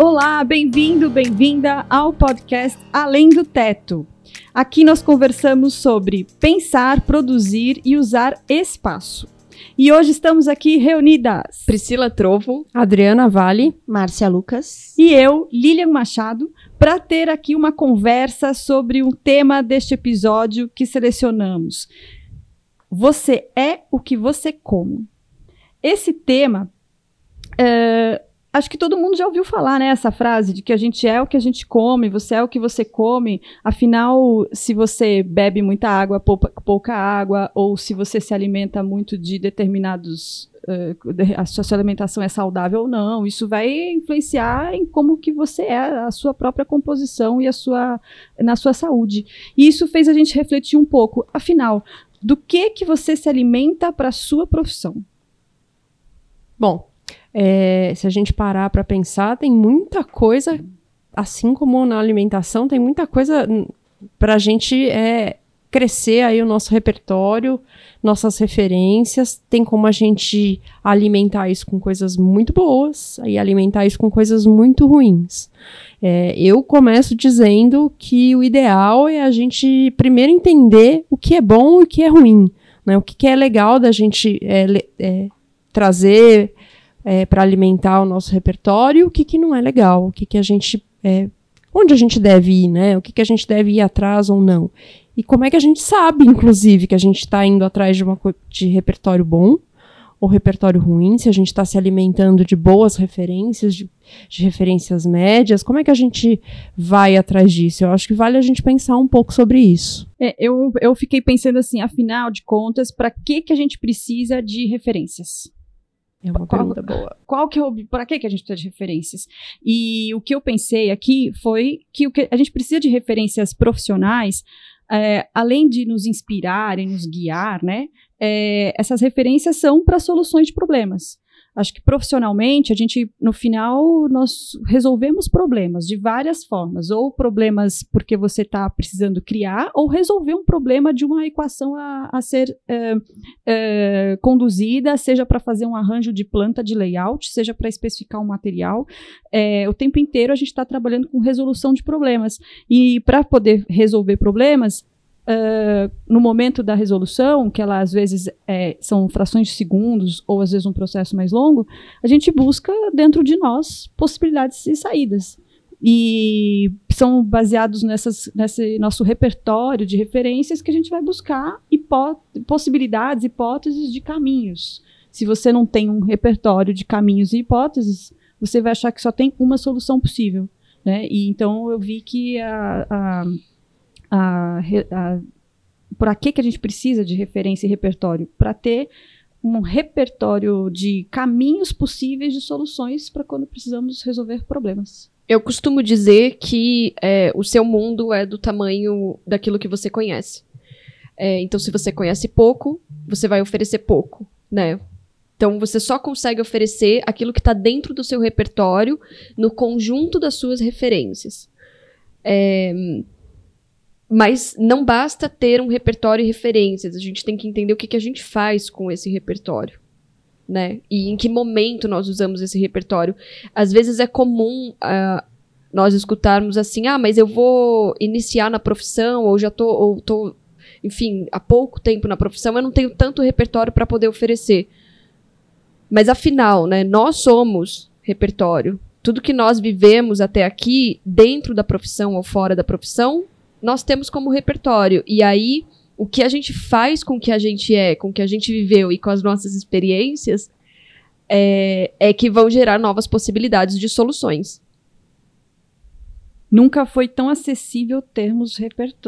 Olá, bem-vindo, bem-vinda ao podcast Além do Teto. Aqui nós conversamos sobre pensar, produzir e usar espaço. E hoje estamos aqui reunidas Priscila Trovo, Adriana Vale, Márcia Lucas e eu, Lilian Machado, para ter aqui uma conversa sobre um tema deste episódio que selecionamos. Você é o que você come. Esse tema uh, acho que todo mundo já ouviu falar, né, essa frase de que a gente é o que a gente come, você é o que você come. Afinal, se você bebe muita água, pouca, pouca água, ou se você se alimenta muito de determinados uh, a sua alimentação é saudável ou não, isso vai influenciar em como que você é, a sua própria composição e a sua na sua saúde. E isso fez a gente refletir um pouco, afinal, do que que você se alimenta para a sua profissão? Bom, é, se a gente parar para pensar, tem muita coisa, assim como na alimentação, tem muita coisa para a gente é, crescer aí o nosso repertório, nossas referências, tem como a gente alimentar isso com coisas muito boas e alimentar isso com coisas muito ruins. É, eu começo dizendo que o ideal é a gente primeiro entender o que é bom e o que é ruim, né? o que, que é legal da gente é, é, trazer é, para alimentar o nosso repertório, o que, que não é legal, o que, que a gente. É, onde a gente deve ir, né? O que, que a gente deve ir atrás ou não. E como é que a gente sabe, inclusive, que a gente está indo atrás de, uma, de repertório bom ou repertório ruim, se a gente está se alimentando de boas referências, de, de, referências médias, como é que a gente vai atrás disso? Eu acho que vale a gente pensar um pouco sobre isso. É, eu, eu fiquei pensando assim, afinal de contas, para que, que a gente precisa de referências? É uma qual, pergunta boa. Qual que é o, para que, que a gente precisa de referências? E o que eu pensei aqui foi que, o que a gente precisa de referências profissionais, é, além de nos inspirar e nos guiar, né? É, essas referências são para soluções de problemas. Acho que profissionalmente, a gente, no final, nós resolvemos problemas de várias formas. Ou problemas porque você está precisando criar, ou resolver um problema de uma equação a, a ser é, é, conduzida, seja para fazer um arranjo de planta de layout, seja para especificar um material. É, o tempo inteiro a gente está trabalhando com resolução de problemas. E para poder resolver problemas, uh, no momento da resolução, que ela às vezes é, são frações de segundos ou às vezes um processo mais longo, a gente busca dentro de nós possibilidades e saídas. E são baseados nessas, nesse nosso repertório de referências que a gente vai buscar hipó possibilidades, hipóteses de caminhos. Se você não tem um repertório de caminhos e hipóteses, você vai achar que só tem uma solução possível. Né? E então eu vi que a, a a, a para que, que a gente precisa de referência e repertório? Para ter um repertório de caminhos possíveis de soluções para quando precisamos resolver problemas. Eu costumo dizer que é, o seu mundo é do tamanho daquilo que você conhece. É, então, se você conhece pouco, você vai oferecer pouco, né? Então, você só consegue oferecer aquilo que está dentro do seu repertório, no conjunto das suas referências. É, mas não basta ter um repertório e referências, a gente tem que entender o que, que a gente faz com esse repertório. Né? E em que momento nós usamos esse repertório. Às vezes é comum uh, nós escutarmos assim, ah, mas eu vou iniciar na profissão, ou já tô, ou tô, enfim, há pouco tempo na profissão, eu não tenho tanto repertório para poder oferecer. Mas afinal, né, nós somos repertório. Tudo que nós vivemos até aqui, dentro da profissão ou fora da profissão, nós temos como repertório. E aí, o que a gente faz com o que a gente é, com o que a gente viveu e com as nossas experiências, é, é que vão gerar novas possibilidades de soluções. Nunca foi tão acessível termos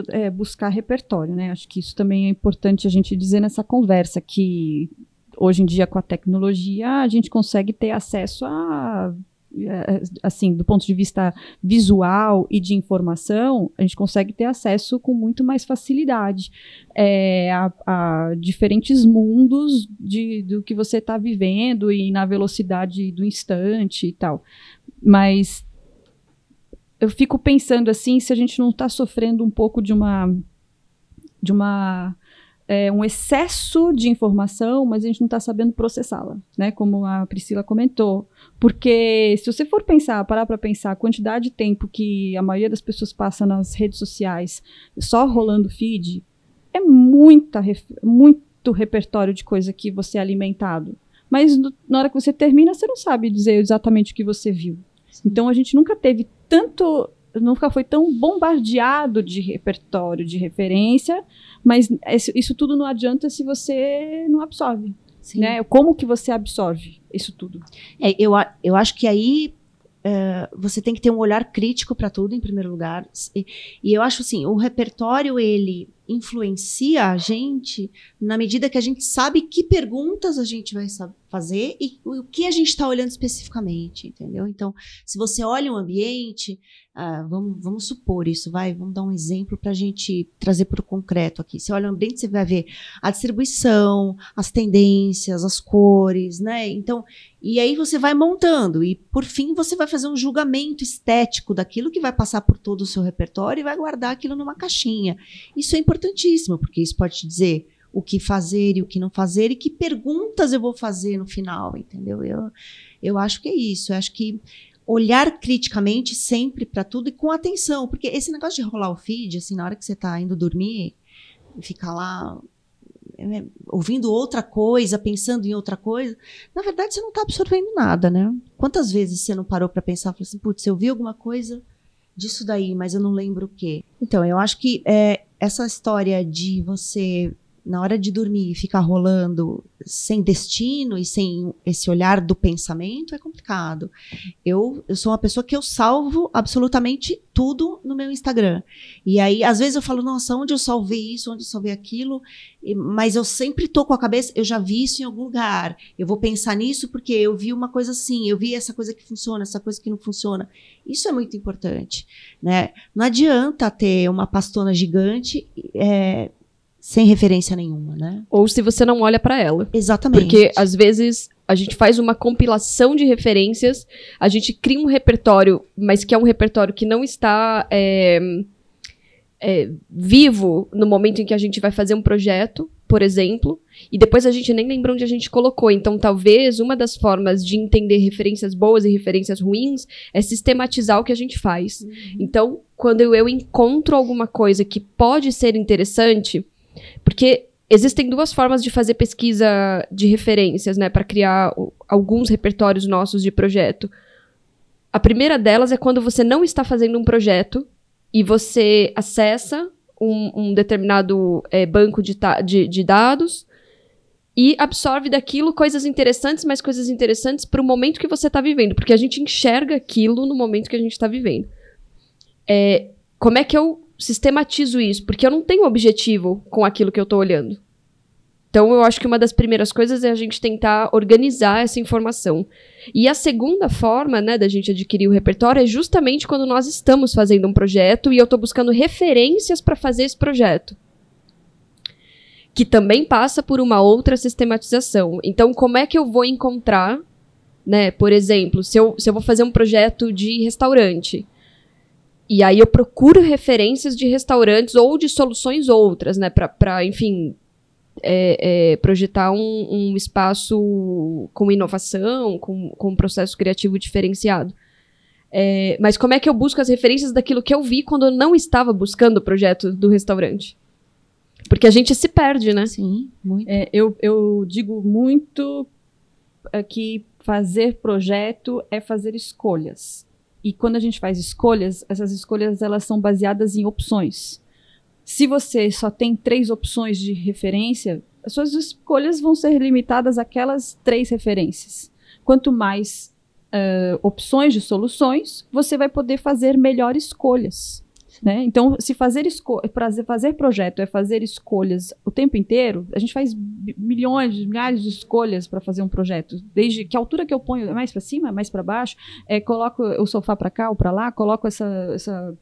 é, buscar repertório, né? Acho que isso também é importante a gente dizer nessa conversa que hoje em dia com a tecnologia a gente consegue ter acesso a assim, do ponto de vista visual e de informação, a gente consegue ter acesso com muito mais facilidade é, a, a, diferentes mundos de, do que você está vivendo e na velocidade do instante e tal. Mas eu fico pensando assim, se a gente não está sofrendo um pouco de uma de uma é, um excesso de informação, mas a gente não está sabendo processá-la, né? Como a Priscila comentou. Porque se você for pensar, parar para pensar a quantidade de tempo que a maioria das pessoas passa nas redes sociais só rolando feed, é muita, muito repertório de coisa que você é alimentado. Mas no, na hora que você termina, você não sabe dizer exatamente o que você viu. Então a gente nunca teve tanto nunca foi tão bombardeado de repertório, de referência, mas isso tudo não adianta se você não absorve. Né? Como que você absorve isso tudo? É, eu, eu acho que aí é, você tem que ter um olhar crítico para tudo, em primeiro lugar. E, e, eu acho assim, o repertório, ele influencia a gente na medida que a gente sabe que perguntas a gente vai fazer e o que a gente está olhando especificamente, entendeu? Então, se você olha um ambiente, ah, vamos, vamos supor isso, vai, vamos dar um exemplo para a gente trazer para o concreto aqui. Você olha o ambiente, você vai ver a distribuição, as tendências, as cores, né? Então, e aí você vai montando e por fim você vai fazer um julgamento estético daquilo que vai passar por todo o seu repertório e vai guardar aquilo numa caixinha. Isso é importantíssimo, porque isso pode te dizer o que fazer e o que não fazer e que perguntas eu vou fazer no final, entendeu? Eu, eu acho que é isso. Eu acho que olhar criticamente sempre para tudo e com atenção, porque esse negócio de rolar o feed, assim, na hora que você está indo dormir, ficar lá é, ouvindo outra coisa, pensando em outra coisa, na verdade você não está absorvendo nada, né? Quantas vezes você não parou para pensar, falou assim, putz, eu vi alguma coisa disso daí, mas eu não lembro o quê. Então, eu acho que é, essa história de você na hora de dormir, ficar rolando sem destino e sem esse olhar do pensamento é complicado. Eu, eu sou uma pessoa que eu salvo absolutamente tudo no meu Instagram. E aí, às vezes eu falo, nossa, onde eu salvei isso, onde eu salvei aquilo, mas eu sempre tô com a cabeça, eu já vi isso em algum lugar. Eu vou pensar nisso porque eu vi uma coisa assim, eu vi essa coisa que funciona, essa coisa que não funciona. Isso é muito importante, né? Não adianta ter uma pastona gigante é, sem referência nenhuma, né? Ou se você não olha para ela. Exatamente. Porque às vezes a gente faz uma compilação de referências, a gente cria um repertório, mas que é um repertório que não está é, é, vivo no momento em que a gente vai fazer um projeto, por exemplo, e depois a gente nem lembra onde a gente colocou. Então, talvez uma das formas de entender referências boas e referências ruins é sistematizar o que a gente faz. Uhum. Então, quando eu encontro alguma coisa que pode ser interessante, porque existem duas formas de fazer pesquisa de referências, né, para criar o, alguns repertórios nossos de projeto. A primeira delas é quando você não está fazendo um projeto e você acessa um, um determinado é, banco de, de, de, dados e absorve daquilo coisas interessantes, mas coisas interessantes para o momento que você está vivendo, porque a gente enxerga aquilo no momento que a gente está vivendo. É, como é que eu sistematizo isso, porque eu não tenho objetivo com aquilo que eu estou olhando. Então, eu acho que uma das primeiras coisas é a gente tentar organizar essa informação. E a segunda forma, né, da gente adquirir o repertório é justamente quando nós estamos fazendo um projeto e eu estou buscando referências para fazer esse projeto. Que também passa por uma outra sistematização. Então, como é que eu vou encontrar, né, por exemplo, se eu, se eu vou fazer um projeto de restaurante, e aí eu procuro referências de restaurantes ou de soluções outras, né? Para, enfim, é, é, projetar um, um, espaço com inovação, com, com um processo criativo diferenciado. É, mas como é que eu busco as referências daquilo que eu vi quando eu não estava buscando o projeto do restaurante? Porque a gente se perde, né? Sim, muito. É, eu, eu digo muito é, que fazer projeto é fazer escolhas. E quando a gente faz escolhas, essas escolhas elas são baseadas em opções. Se você só tem três opções de referência, as suas escolhas vão ser limitadas àquelas três referências. Quanto mais uh, opções de soluções, você vai poder fazer melhores escolhas. Né? Então, se fazer, fazer projeto é fazer escolhas o tempo inteiro, a gente faz milhões, milhares de escolhas para fazer um projeto. Desde que altura que eu ponho, é mais para cima, é mais para baixo, é, coloco o sofá para cá ou para lá, coloco essa, essa,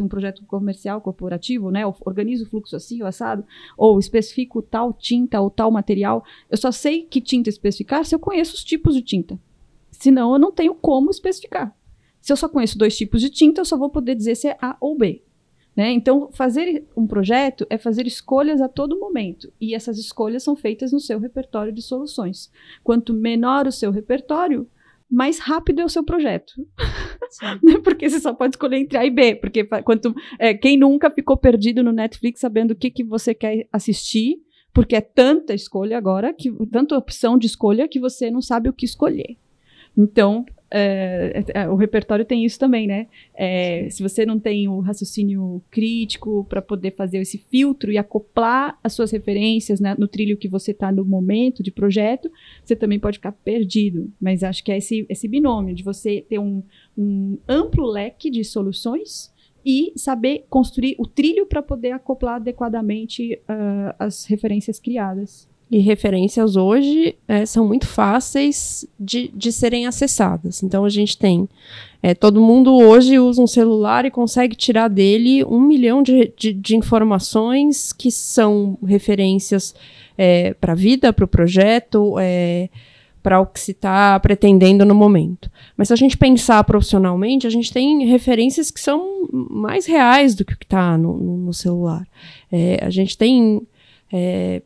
um projeto comercial, corporativo, né? organizo o fluxo assim, o assado, ou especifico tal tinta ou tal material. Eu só sei que tinta especificar se eu conheço os tipos de tinta. Senão, eu não tenho como especificar. Se eu só conheço dois tipos de tinta, eu só vou poder dizer se é A ou B. Né? Então, fazer um projeto é fazer escolhas a todo momento. E essas escolhas são feitas no seu repertório de soluções. Quanto menor o seu repertório, mais rápido é o seu projeto. Né? porque você só pode escolher entre A e B. Porque quanto, é, quem nunca ficou perdido no Netflix sabendo o que, que você quer assistir, porque é tanta escolha agora, que, tanta opção de escolha, que você não sabe o que escolher. Então, é, é, o repertório tem isso também, né? É, se você não tem o raciocínio crítico para poder fazer esse filtro e acoplar as suas referências né, no trilho que você está no momento de projeto, você também pode ficar perdido. Mas acho que é esse, esse binômio de você ter um, um amplo leque de soluções e saber construir o trilho para poder acoplar adequadamente uh, as referências criadas. E referências hoje é, são muito fáceis de, de serem acessadas. Então a gente tem. É, todo mundo hoje usa um celular e consegue tirar dele um milhão de, de, de informações que são referências é, para a vida, para o projeto, é, para o que se está pretendendo no momento. Mas se a gente pensar profissionalmente, a gente tem referências que são mais reais do que o que está no, no, celular. É, a gente tem é,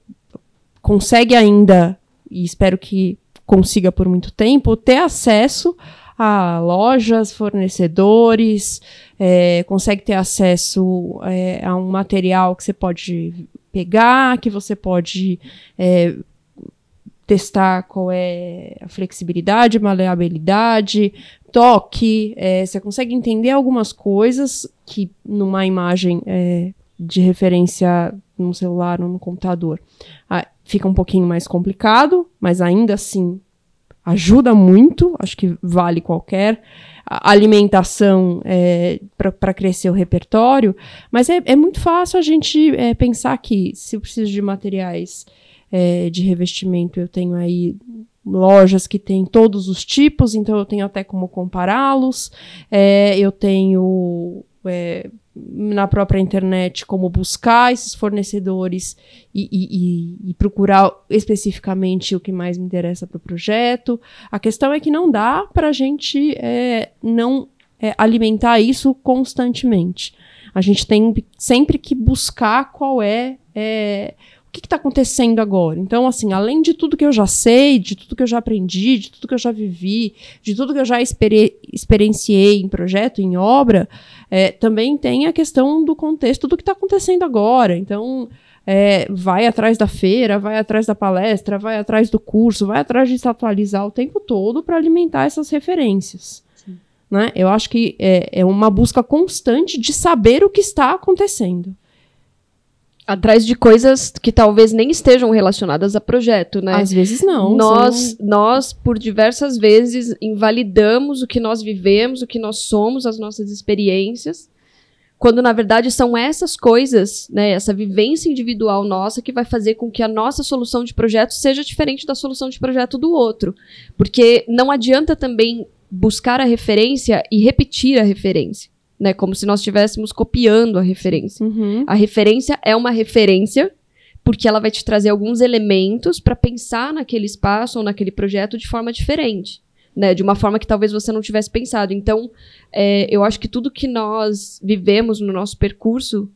consegue ainda, e espero que consiga por muito tempo, ter acesso a lojas, fornecedores, é, consegue ter acesso é, a um material que você pode pegar, que você pode é, testar qual é a flexibilidade, maleabilidade, toque. É, você consegue entender algumas coisas que numa imagem é, de referência num celular ou no computador ah, fica um pouquinho mais complicado, mas ainda assim ajuda muito, acho que vale qualquer alimentação é, para crescer o repertório, mas é, é, muito fácil a gente é, pensar que se eu preciso de materiais é, de revestimento, eu tenho aí lojas que têm todos os tipos, então eu tenho até como compará-los, é, eu tenho é, na própria internet como buscar esses fornecedores e, e, e, procurar especificamente o que mais me interessa para o projeto. A questão é que não dá para a gente é, não é, alimentar isso constantemente. A gente tem sempre que buscar qual é, é que está acontecendo agora? Então, assim, além de tudo que eu já sei, de tudo que eu já aprendi, de tudo que eu já vivi, de tudo que eu já experi experienciei em projeto, em obra, é, também tem a questão do contexto do que está acontecendo agora. Então, é, vai atrás da feira, vai atrás da palestra, vai atrás do curso, vai atrás de se atualizar o tempo todo para alimentar essas referências. Né? Eu acho que é, é uma busca constante de saber o que está acontecendo atrás de coisas que talvez nem estejam relacionadas a projeto, né? Às vezes não. Nós, nós por diversas vezes invalidamos o que nós vivemos, o que nós somos, as nossas experiências, quando na verdade são essas coisas, né, essa vivência individual nossa que vai fazer com que a nossa solução de projeto seja diferente da solução de projeto do outro, porque não adianta também buscar a referência e repetir a referência né? Como se nós estivéssemos copiando a referência. Uhum. A referência é uma referência porque ela vai te trazer alguns elementos para pensar naquele espaço ou naquele projeto de forma diferente. Né, de uma forma que talvez você não tivesse pensado. Então, é, eu acho que tudo que nós vivemos no nosso percurso,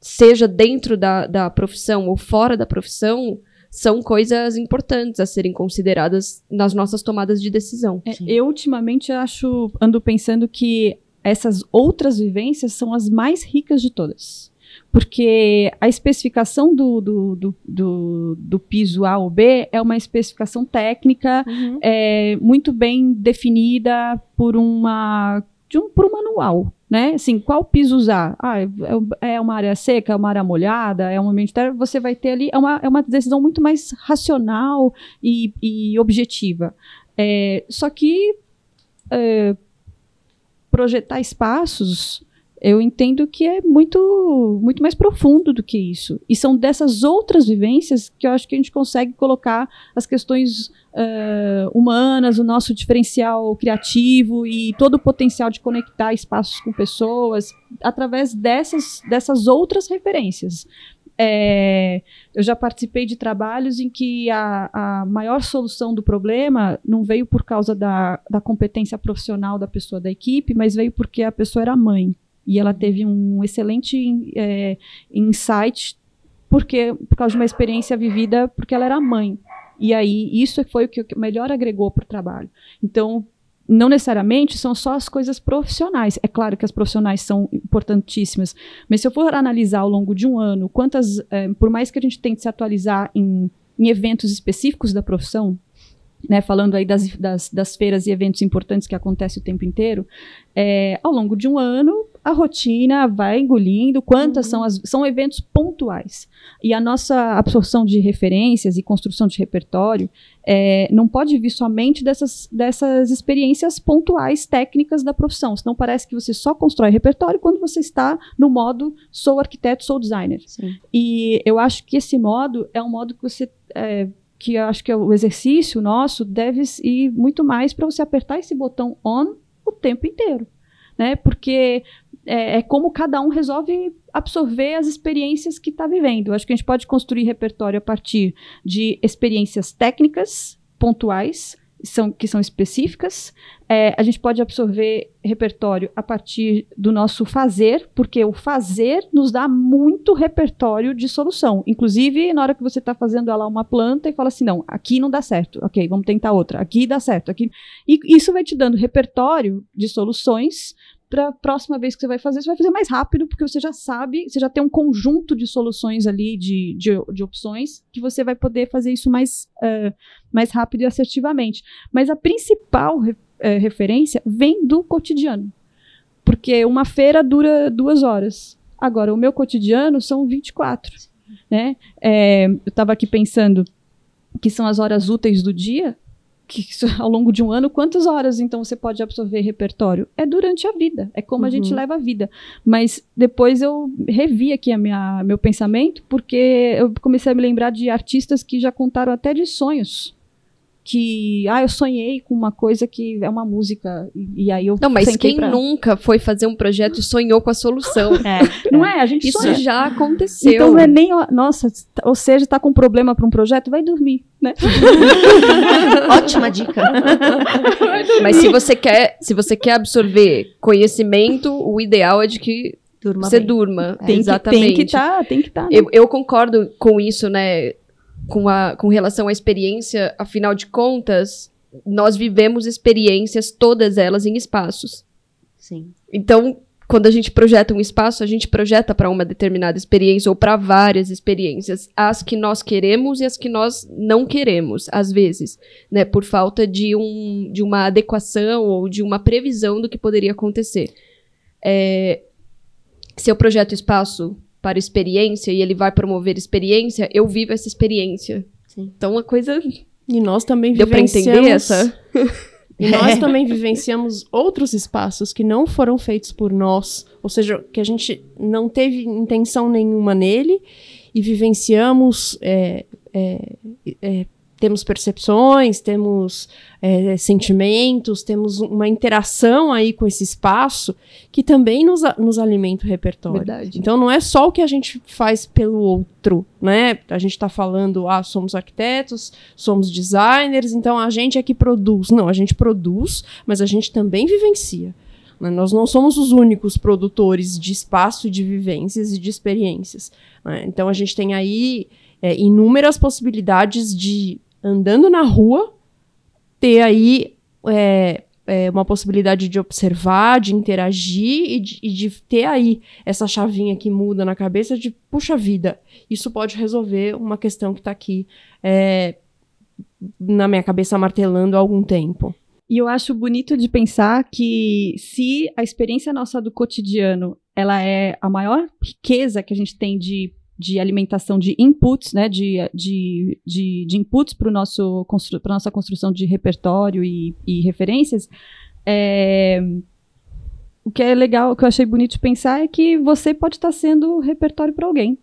seja dentro da, da profissão ou fora da profissão, são coisas importantes a serem consideradas nas nossas tomadas de decisão. É, eu, ultimamente, acho, ando pensando que essas outras vivências são as mais ricas de todas. Porque a especificação do, do, do, do, do piso A ou B é uma especificação técnica uhum. é, muito bem definida por uma de um, por um manual, né? Assim, qual piso usar? Ah, é, é uma área seca, é uma área molhada, é um ambiente você vai ter ali, é uma, é uma decisão muito mais racional e, e objetiva. É, só que é, projetar espaços, eu entendo que é muito, muito mais profundo do que isso. E são dessas outras vivências que eu acho que a gente consegue colocar as questões uh, humanas, o nosso diferencial criativo e todo o potencial de conectar espaços com pessoas através dessas, dessas outras referências. É, eu já participei de trabalhos em que a, a, maior solução do problema não veio por causa da, da competência profissional da pessoa da equipe, mas veio porque a pessoa era mãe. E ela teve um excelente é, insight porque por causa de uma experiência vivida porque ela era mãe. E aí isso foi o que melhor agregou para o trabalho. Então, não necessariamente são só as coisas profissionais. É claro que as profissionais são importantíssimas, mas se eu for analisar ao longo de um ano, quantas, é, por mais que a gente tente se atualizar em, em eventos específicos da profissão, né, falando aí das, das, das, feiras e eventos importantes que acontecem o tempo inteiro, é, ao longo de um ano, a rotina vai engolindo, quantas uhum. são as. São eventos pontuais. E a nossa absorção de referências e construção de repertório é, não pode vir somente dessas, dessas experiências pontuais técnicas da profissão. Senão parece que você só constrói repertório quando você está no modo sou arquiteto, sou designer. Sim. E eu acho que esse modo é um modo que você. É, que eu acho que é o exercício nosso deve ir muito mais para você apertar esse botão on o tempo inteiro. Né? Porque é, é, como cada um resolve absorver as experiências que está vivendo. Acho que a gente pode construir repertório a partir de experiências técnicas, pontuais, são, que são específicas. É, a gente pode absorver repertório a partir do nosso fazer, porque o fazer nos dá muito repertório de solução. Inclusive, na hora que você está fazendo lá uma planta e fala assim: não, aqui não dá certo, ok, vamos tentar outra, aqui dá certo, aqui. E isso vai te dando repertório de soluções para a próxima vez que você vai fazer, você vai fazer mais rápido, porque você já sabe, você já tem um conjunto de soluções ali, de, de, de opções, que você vai poder fazer isso mais, uh, mais rápido e assertivamente. Mas a principal re, uh, referência vem do cotidiano. Porque uma feira dura duas horas. Agora, o meu cotidiano são 24. Né? É, eu estava aqui pensando que são as horas úteis do dia, que ao longo de um ano, quantas horas então você pode absorver repertório? É durante a vida, é como uhum. a gente uhum. leva a vida. Mas depois eu revi aqui a minha, meu pensamento, porque eu comecei a me lembrar de artistas que já contaram até de sonhos que, ah, eu sonhei com uma coisa que é uma música, e, e aí eu Não, mas quem pra... nunca foi fazer um projeto e sonhou com a solução? É, não é. A gente Isso sonha. já aconteceu. Então não é nem, nossa, ou seja, tá com problema para um projeto, vai dormir, né? Ótima dica. mas se você quer, se você quer absorver conhecimento, o ideal é de que Durma você bem. durma. Tem Exatamente. Que, tem que estar, tá, tem que estar. Tá, né? eu, eu concordo com isso, né? Com, a, com relação à experiência, afinal de contas, nós vivemos experiências, todas elas em espaços. Sim. Então, quando a gente projeta um espaço, a gente projeta para uma determinada experiência ou para várias experiências, as que nós queremos e as que nós não queremos, às vezes, né, por falta de, um, de uma adequação ou de uma previsão do que poderia acontecer. É, se eu projeto espaço para experiência e ele vai promover experiência, eu vivo essa experiência. Sim. Então, uma coisa. E nós também Deu vivenciamos. Deu pra entender essa? E nós também vivenciamos outros espaços que não foram feitos por nós, ou seja, que a gente não teve intenção nenhuma nele e vivenciamos é, é, é, temos percepções, temos é, sentimentos, temos uma interação aí com esse espaço que também nos, nos alimenta o repertório. Verdade. Então não é só o que a gente faz pelo outro, né? A gente está falando, ah, somos arquitetos, somos designers, então a gente é que produz. Não, a gente produz, mas a gente também vivencia. Né? Nós não somos os únicos produtores de espaço, de vivências e de experiências. Né? Então a gente tem aí é, inúmeras possibilidades de andando na rua, ter aí é, é, uma possibilidade de observar, de interagir e de, e de, ter aí essa chavinha que muda na cabeça de, puxa vida, isso pode resolver uma questão que está aqui é, na minha cabeça martelando há algum tempo. E eu acho bonito de pensar que se a experiência nossa do cotidiano ela é a maior riqueza que a gente tem de de alimentação de inputs, né, de, de, de, de inputs para nosso para nossa construção de repertório e, e referências. É, o que é legal, o que eu achei bonito de pensar é que você pode estar sendo repertório para alguém.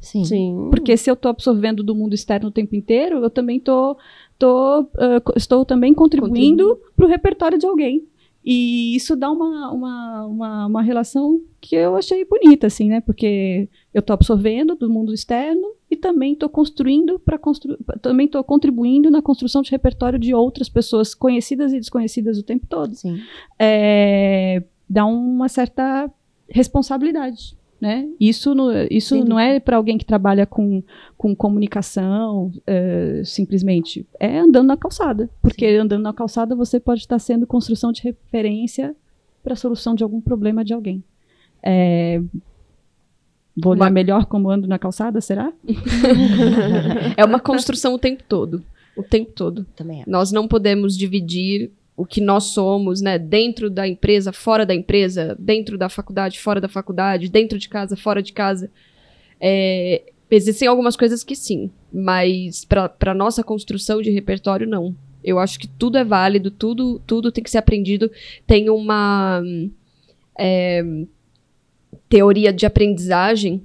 Sim. Sim. Porque se eu estou absorvendo do mundo externo o tempo inteiro, eu também tô, tô, uh, estou também contribuindo para o repertório de alguém. E isso dá uma, uma, uma, uma, relação que eu achei bonita, assim, né? Porque eu estou absorvendo do mundo externo e também estou construindo para construir, também estou contribuindo na construção de repertório de outras pessoas conhecidas e desconhecidas o tempo todo. Sim. É, dá uma certa responsabilidade. Né? Isso, no, isso não é para alguém que trabalha com, com comunicação, é, simplesmente. É andando na calçada. Porque Sim. andando na calçada você pode estar sendo construção de referência para a solução de algum problema de alguém. É, vou olhar melhor como ando na calçada, será? é uma construção o tempo todo. O tempo todo. Também é. Nós não podemos dividir o que nós somos, né, dentro da empresa, fora da empresa, dentro da faculdade, fora da faculdade, dentro de casa, fora de casa. É, existem algumas coisas que sim, mas para nossa construção de repertório, não. Eu acho que tudo é válido, tudo, tudo tem que ser aprendido. Tem uma é, teoria de aprendizagem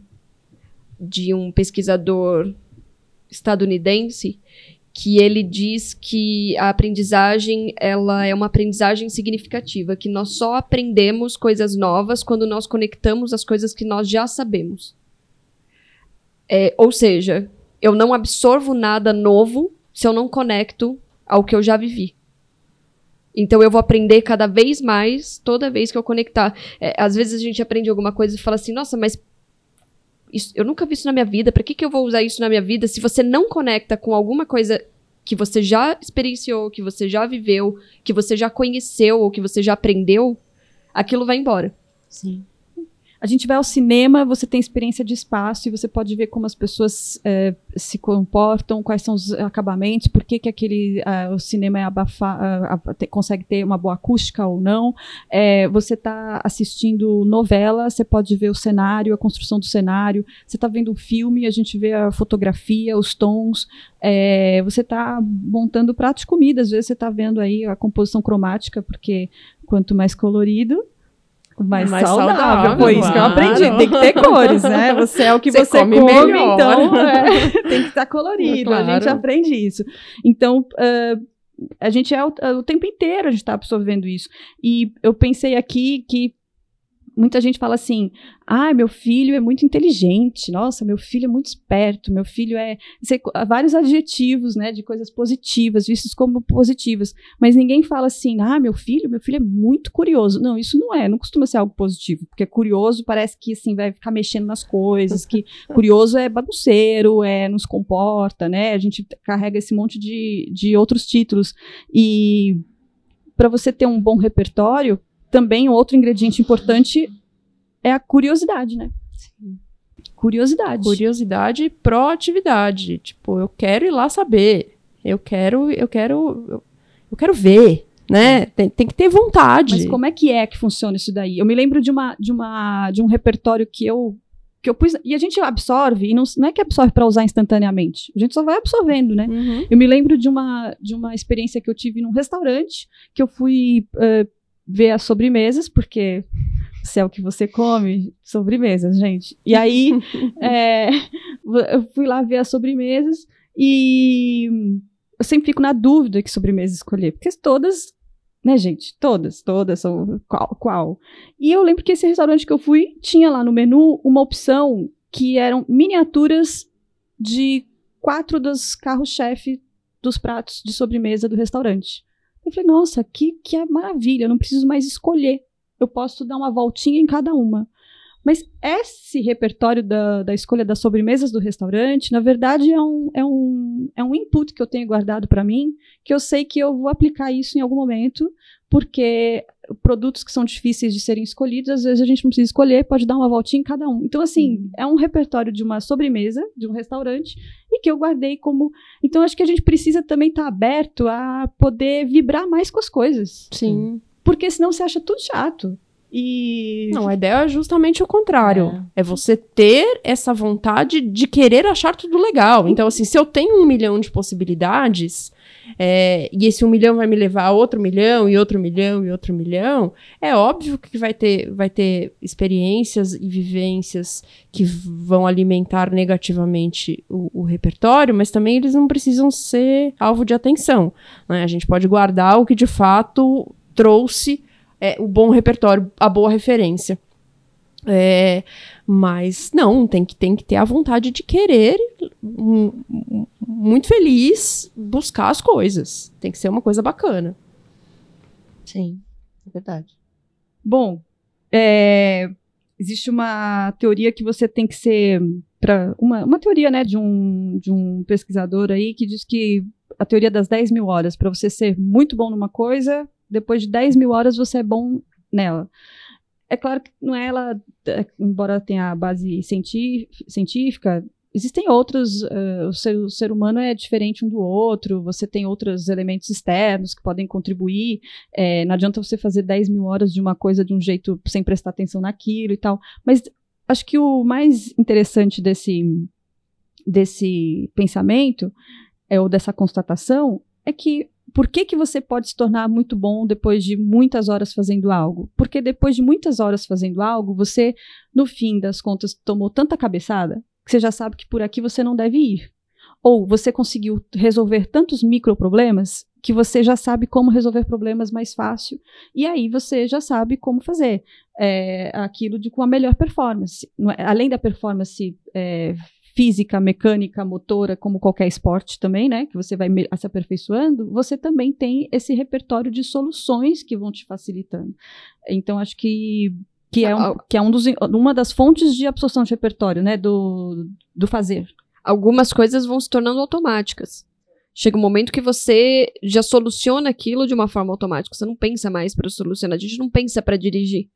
de um pesquisador estadunidense que ele diz que a aprendizagem ela é uma aprendizagem significativa, que nós só aprendemos coisas novas quando nós conectamos as coisas que nós já sabemos. É, ou seja, eu não absorvo nada novo se eu não conecto ao que eu já vivi. Então eu vou aprender cada vez mais toda vez que eu conectar. É, às vezes a gente aprende alguma coisa e fala assim, nossa, mas isso, eu nunca vi isso na minha vida, para que, que eu vou usar isso na minha vida? Se você não conecta com alguma coisa que você já experienciou, que você já viveu, que você já conheceu ou que você já aprendeu, aquilo vai embora. Sim. A gente vai ao cinema, você tem experiência de espaço e você pode ver como as pessoas é, se comportam, quais são os acabamentos, por que, que aquele uh, o cinema é uh, consegue ter uma boa acústica ou não. É, você está assistindo novela, você pode ver o cenário, a construção do cenário. Você está vendo um filme, a gente vê a fotografia, os tons. É, você está montando pratos de comida, às vezes você está vendo aí a composição cromática, porque quanto mais colorido, mais, mais saudável. saudável. Foi isso que eu aprendi. Tem que ter cores, né? Você é o que você, você come, come então é, tem que estar colorido. Claro. A gente aprende isso. Então, uh, a gente é o, o, tempo inteiro a gente está absorvendo isso. E eu pensei aqui que muita gente fala assim: ah, meu filho é muito inteligente, nossa, meu filho é muito esperto, meu filho é. Vários adjetivos, né, de coisas positivas, vistos como positivas. Mas ninguém fala assim: ah, meu filho, meu filho é muito curioso. Não, isso não é, não costuma ser algo positivo, porque curioso parece que assim vai ficar mexendo nas coisas, que curioso é bagunceiro, é nos comporta, né? A gente carrega esse monte de, de outros títulos. E para você ter um bom repertório, também outro ingrediente importante é a curiosidade, né? Sim. Curiosidade. Curiosidade e proatividade. Tipo, eu quero ir lá saber. Eu quero, eu quero, eu quero ver, né? Tem, tem que ter vontade. Mas como é que é que funciona isso daí? Eu me lembro de uma, de uma, de um repertório que eu que eu pus e a gente absorve e não, não é que absorve para usar instantaneamente a gente só vai absorvendo né uhum. eu me lembro de uma de uma experiência que eu tive num restaurante que eu fui uh, ver as sobremesas, porque se é o que você come, sobremesas, gente. E aí, é, eu fui lá ver as sobremesas e eu sempre fico na dúvida que sobremesa escolher, porque todas, né, gente? Todas, todas são qual, qual. E eu lembro que esse restaurante que eu fui tinha lá no menu uma opção que eram miniaturas de quatro dos carros-chefe dos pratos de sobremesa do restaurante. Eu falei, nossa, que, que é maravilha, eu não preciso mais escolher. Eu posso dar uma voltinha em cada uma. Mas esse repertório da, da escolha das sobremesas do restaurante, na verdade, é um, é um, é um input que eu tenho guardado para mim, que eu sei que eu vou aplicar isso em algum momento, porque produtos que são difíceis de serem escolhidos, às vezes a gente não precisa escolher, pode dar uma voltinha em cada um. Então, assim, uhum. é um repertório de uma sobremesa, de um restaurante, e que eu guardei como. Então, acho que a gente precisa também estar tá aberto a poder vibrar mais com as coisas. Sim. Porque senão você acha tudo chato. E. Não, a ideia é justamente o contrário. É. é. você ter essa vontade de querer achar tudo legal. Então, assim, se eu tenho um milhão de possibilidades, é, e esse um milhão vai me levar a outro milhão, e outro milhão, e outro milhão, é óbvio que vai ter, vai ter experiências e vivências que vão alimentar negativamente o, o repertório, mas também eles não precisam ser alvo de atenção. Né? A gente pode guardar o que de fato trouxe é, o bom repertório, a boa referência. É, mas não, tem que, tem que ter a vontade de querer, muito feliz, buscar as coisas. Tem que ser uma coisa bacana. Sim, é verdade. Bom, é, existe uma teoria que você tem que ser para uma, uma teoria né de um, de um pesquisador aí que diz que a teoria das 10 mil horas para você ser muito bom numa coisa depois de 10 mil horas você é bom nela é claro que não é ela é, embora tenha a base científica existem outros, uh, o, ser, o, ser, humano é diferente um do outro, você tem outros elementos externos que podem contribuir, é, não adianta você fazer 10 mil horas de uma coisa de um jeito sem prestar atenção naquilo e tal, mas acho que o mais interessante desse, desse pensamento, é, ou dessa constatação, é que por que, que você pode se tornar muito bom depois de muitas horas fazendo algo? Porque depois de muitas horas fazendo algo, você, no fim das contas, tomou tanta cabeçada que você já sabe que por aqui você não deve ir. Ou você conseguiu resolver tantos microproblemas que você já sabe como resolver problemas mais fácil. E aí você já sabe como fazer é, aquilo de, com a melhor performance. É, além da performance é, física, mecânica, motora, como qualquer esporte também, né? Que você vai se aperfeiçoando, você também tem esse repertório de soluções que vão te facilitando. Então, acho que que é, um, que é um dos, uma das fontes de absorção de repertório, né, do, do fazer. Algumas coisas vão se tornando automáticas. Chega um momento que você já soluciona aquilo de uma forma automática. Você não pensa mais para solucionar. A gente não pensa para dirigir.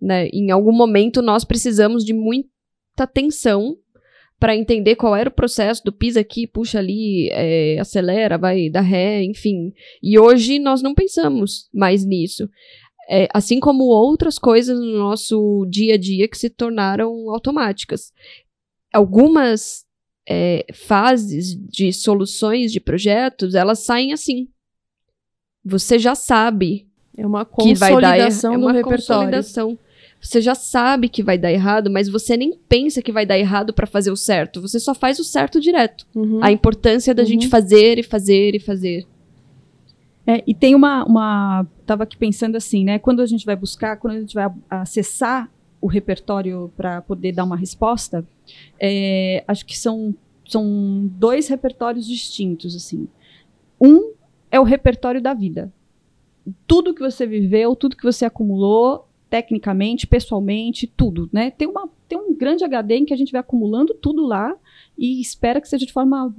Né? Em algum momento nós precisamos de muita atenção para entender qual era o processo do pisa aqui, puxa ali, é, acelera, vai dar ré, enfim. E hoje nós não pensamos mais nisso. É, assim como outras coisas no nosso dia a dia que se tornaram automáticas. Algumas é, fases de soluções de projetos, elas saem assim. Você já sabe é uma consolidação que vai dar, é uma consolidação. Você já sabe que vai dar errado, mas você nem pensa que vai dar errado para fazer o certo. Você só faz o certo direto. Uhum. A importância da uhum. gente fazer e fazer e fazer. É, e tem uma, uma. Tava aqui pensando assim, né? Quando a gente vai buscar, quando a gente vai acessar o repertório para poder dar uma resposta, é, acho que são, são dois repertórios distintos, assim. Um é o repertório da vida. Tudo que você viveu, tudo que você acumulou, tecnicamente, pessoalmente, tudo, né? Tem, uma, tem um grande HD em que a gente vai acumulando tudo lá e espera que seja de forma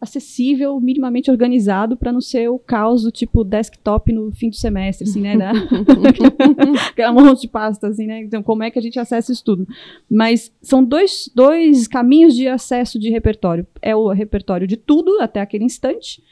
acessível, minimamente organizado, para não ser o caos do tipo desktop no fim do semestre, assim, né? Da... Aquela monte de pasta, assim, né? Então, como é que a gente acessa isso tudo? Mas são dois, dois caminhos de acesso de repertório. É o repertório de tudo, até aquele instante,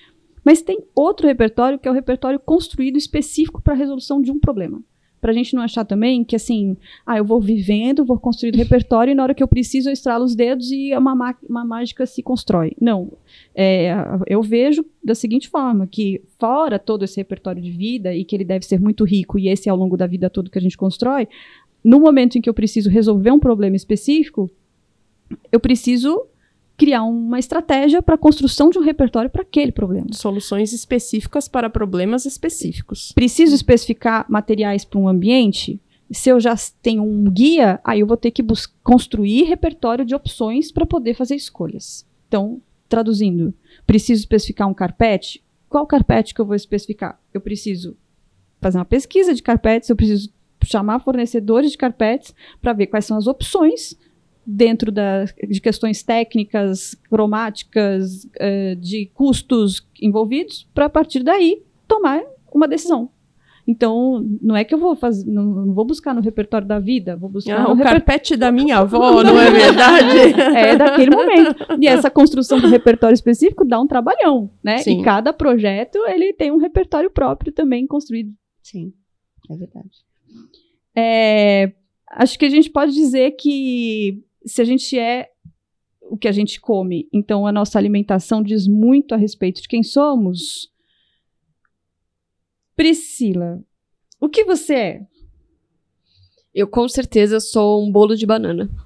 mas tem outro repertório que é o repertório construído específico para a resolução de um problema pra gente não achar também que assim, ah, eu vou vivendo, vou construindo repertório e na hora que eu preciso eu estralo os dedos e uma, uma mágica se constrói. Não. É, eu vejo da seguinte forma, que fora todo esse repertório de vida e que ele deve ser muito rico e esse é ao longo da vida todo que a gente constrói, no momento em que eu preciso resolver um problema específico, eu preciso criar uma estratégia para a construção de um repertório para aquele problema. Soluções específicas para problemas específicos. Preciso especificar materiais para um ambiente? Se eu já tenho um guia, aí eu vou ter que construir repertório de opções para poder fazer escolhas. Então, traduzindo, preciso especificar um carpete? Qual carpete que eu vou especificar? Eu preciso fazer uma pesquisa de carpetes, eu preciso chamar fornecedores de carpetes para ver quais são as opções dentro da, de questões técnicas, cromáticas, uh, de custos envolvidos, para a partir daí tomar uma decisão. Então, não é que eu vou fazer, não, não vou buscar no repertório da vida, vou buscar ah, no o reper... carpete da minha avó, não é verdade? é daquele momento. E essa construção do repertório específico dá um trabalhão, né? Sim. E cada projeto ele tem um repertório próprio também construído. Sim, é verdade. É, acho que a gente pode dizer que se a gente é o que a gente come, então a nossa alimentação diz muito a respeito de quem somos. Priscila, o que você é? Eu com certeza sou um bolo de banana.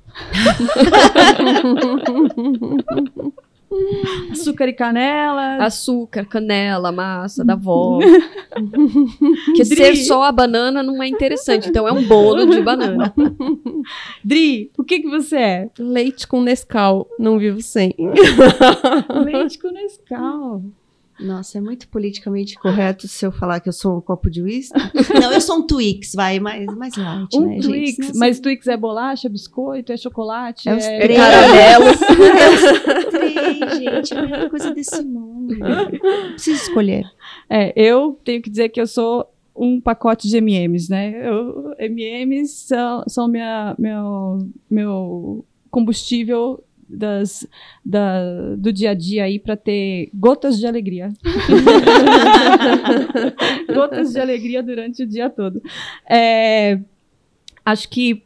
Açúcar e canela. Açúcar, canela, massa da avó. que ser só a banana não é interessante. Então é um bolo de banana. Dri, o que que você é? Leite com Nescau. Não vivo sem. Leite com Nescau. Nossa, é muito politicamente correto se eu falar que eu sou um copo de uísque. Não, eu sou um Twix, vai, mais, mais light, um né, Twix, gente? mas Twix é bolacha, biscoito, é chocolate, É os é, caramelo. Três, gente, é a melhor coisa desse mundo. Preciso escolher. É, eu tenho que dizer que eu sou um pacote de M&M's, né? Eu- M&M's são, são minha, meu, meu combustível das, da, do dia a dia aí para ter gotas de alegria. gotas de alegria durante o dia todo. É, acho que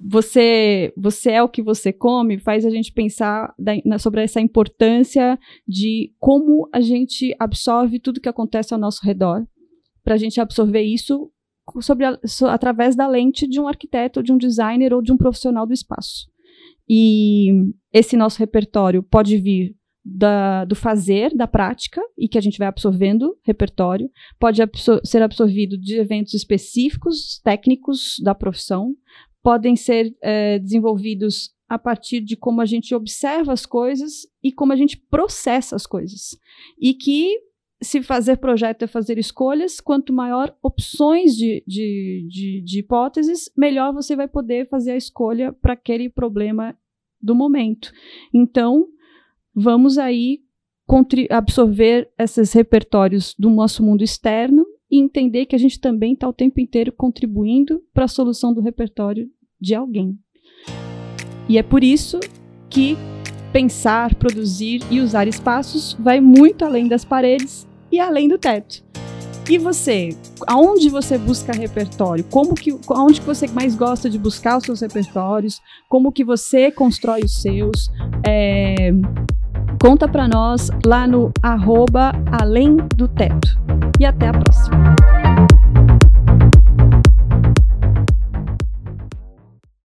você, você é o que você come faz a gente pensar da- na- sobre essa importância de como a gente absorve tudo que acontece ao nosso redor, para a gente absorver isso a- so- através da lente de um arquiteto, de um designer ou de um profissional do espaço. E esse nosso repertório pode vir da- do fazer, da prática, e que a gente vai absorvendo repertório, pode absor- ser absorvido de eventos específicos, técnicos da profissão, podem ser eh, desenvolvidos a partir de como a gente observa as coisas e como a gente processa as coisas. E que se fazer projeto é fazer escolhas, quanto maior opções de, de, de, de hipóteses, melhor você vai poder fazer a escolha para aquele problema do momento. Então, vamos aí absorver esses repertórios do nosso mundo externo e entender que a gente também está o tempo inteiro contribuindo para a solução do repertório de alguém. E é por isso que pensar, produzir e usar espaços vai muito além das paredes e além do teto. E você, aonde você busca repertório? Como que, aonde que você mais gosta de buscar os seus repertórios? Como que você constrói os seus? É, conta para nós lá no arroba além do teto. E até a próxima.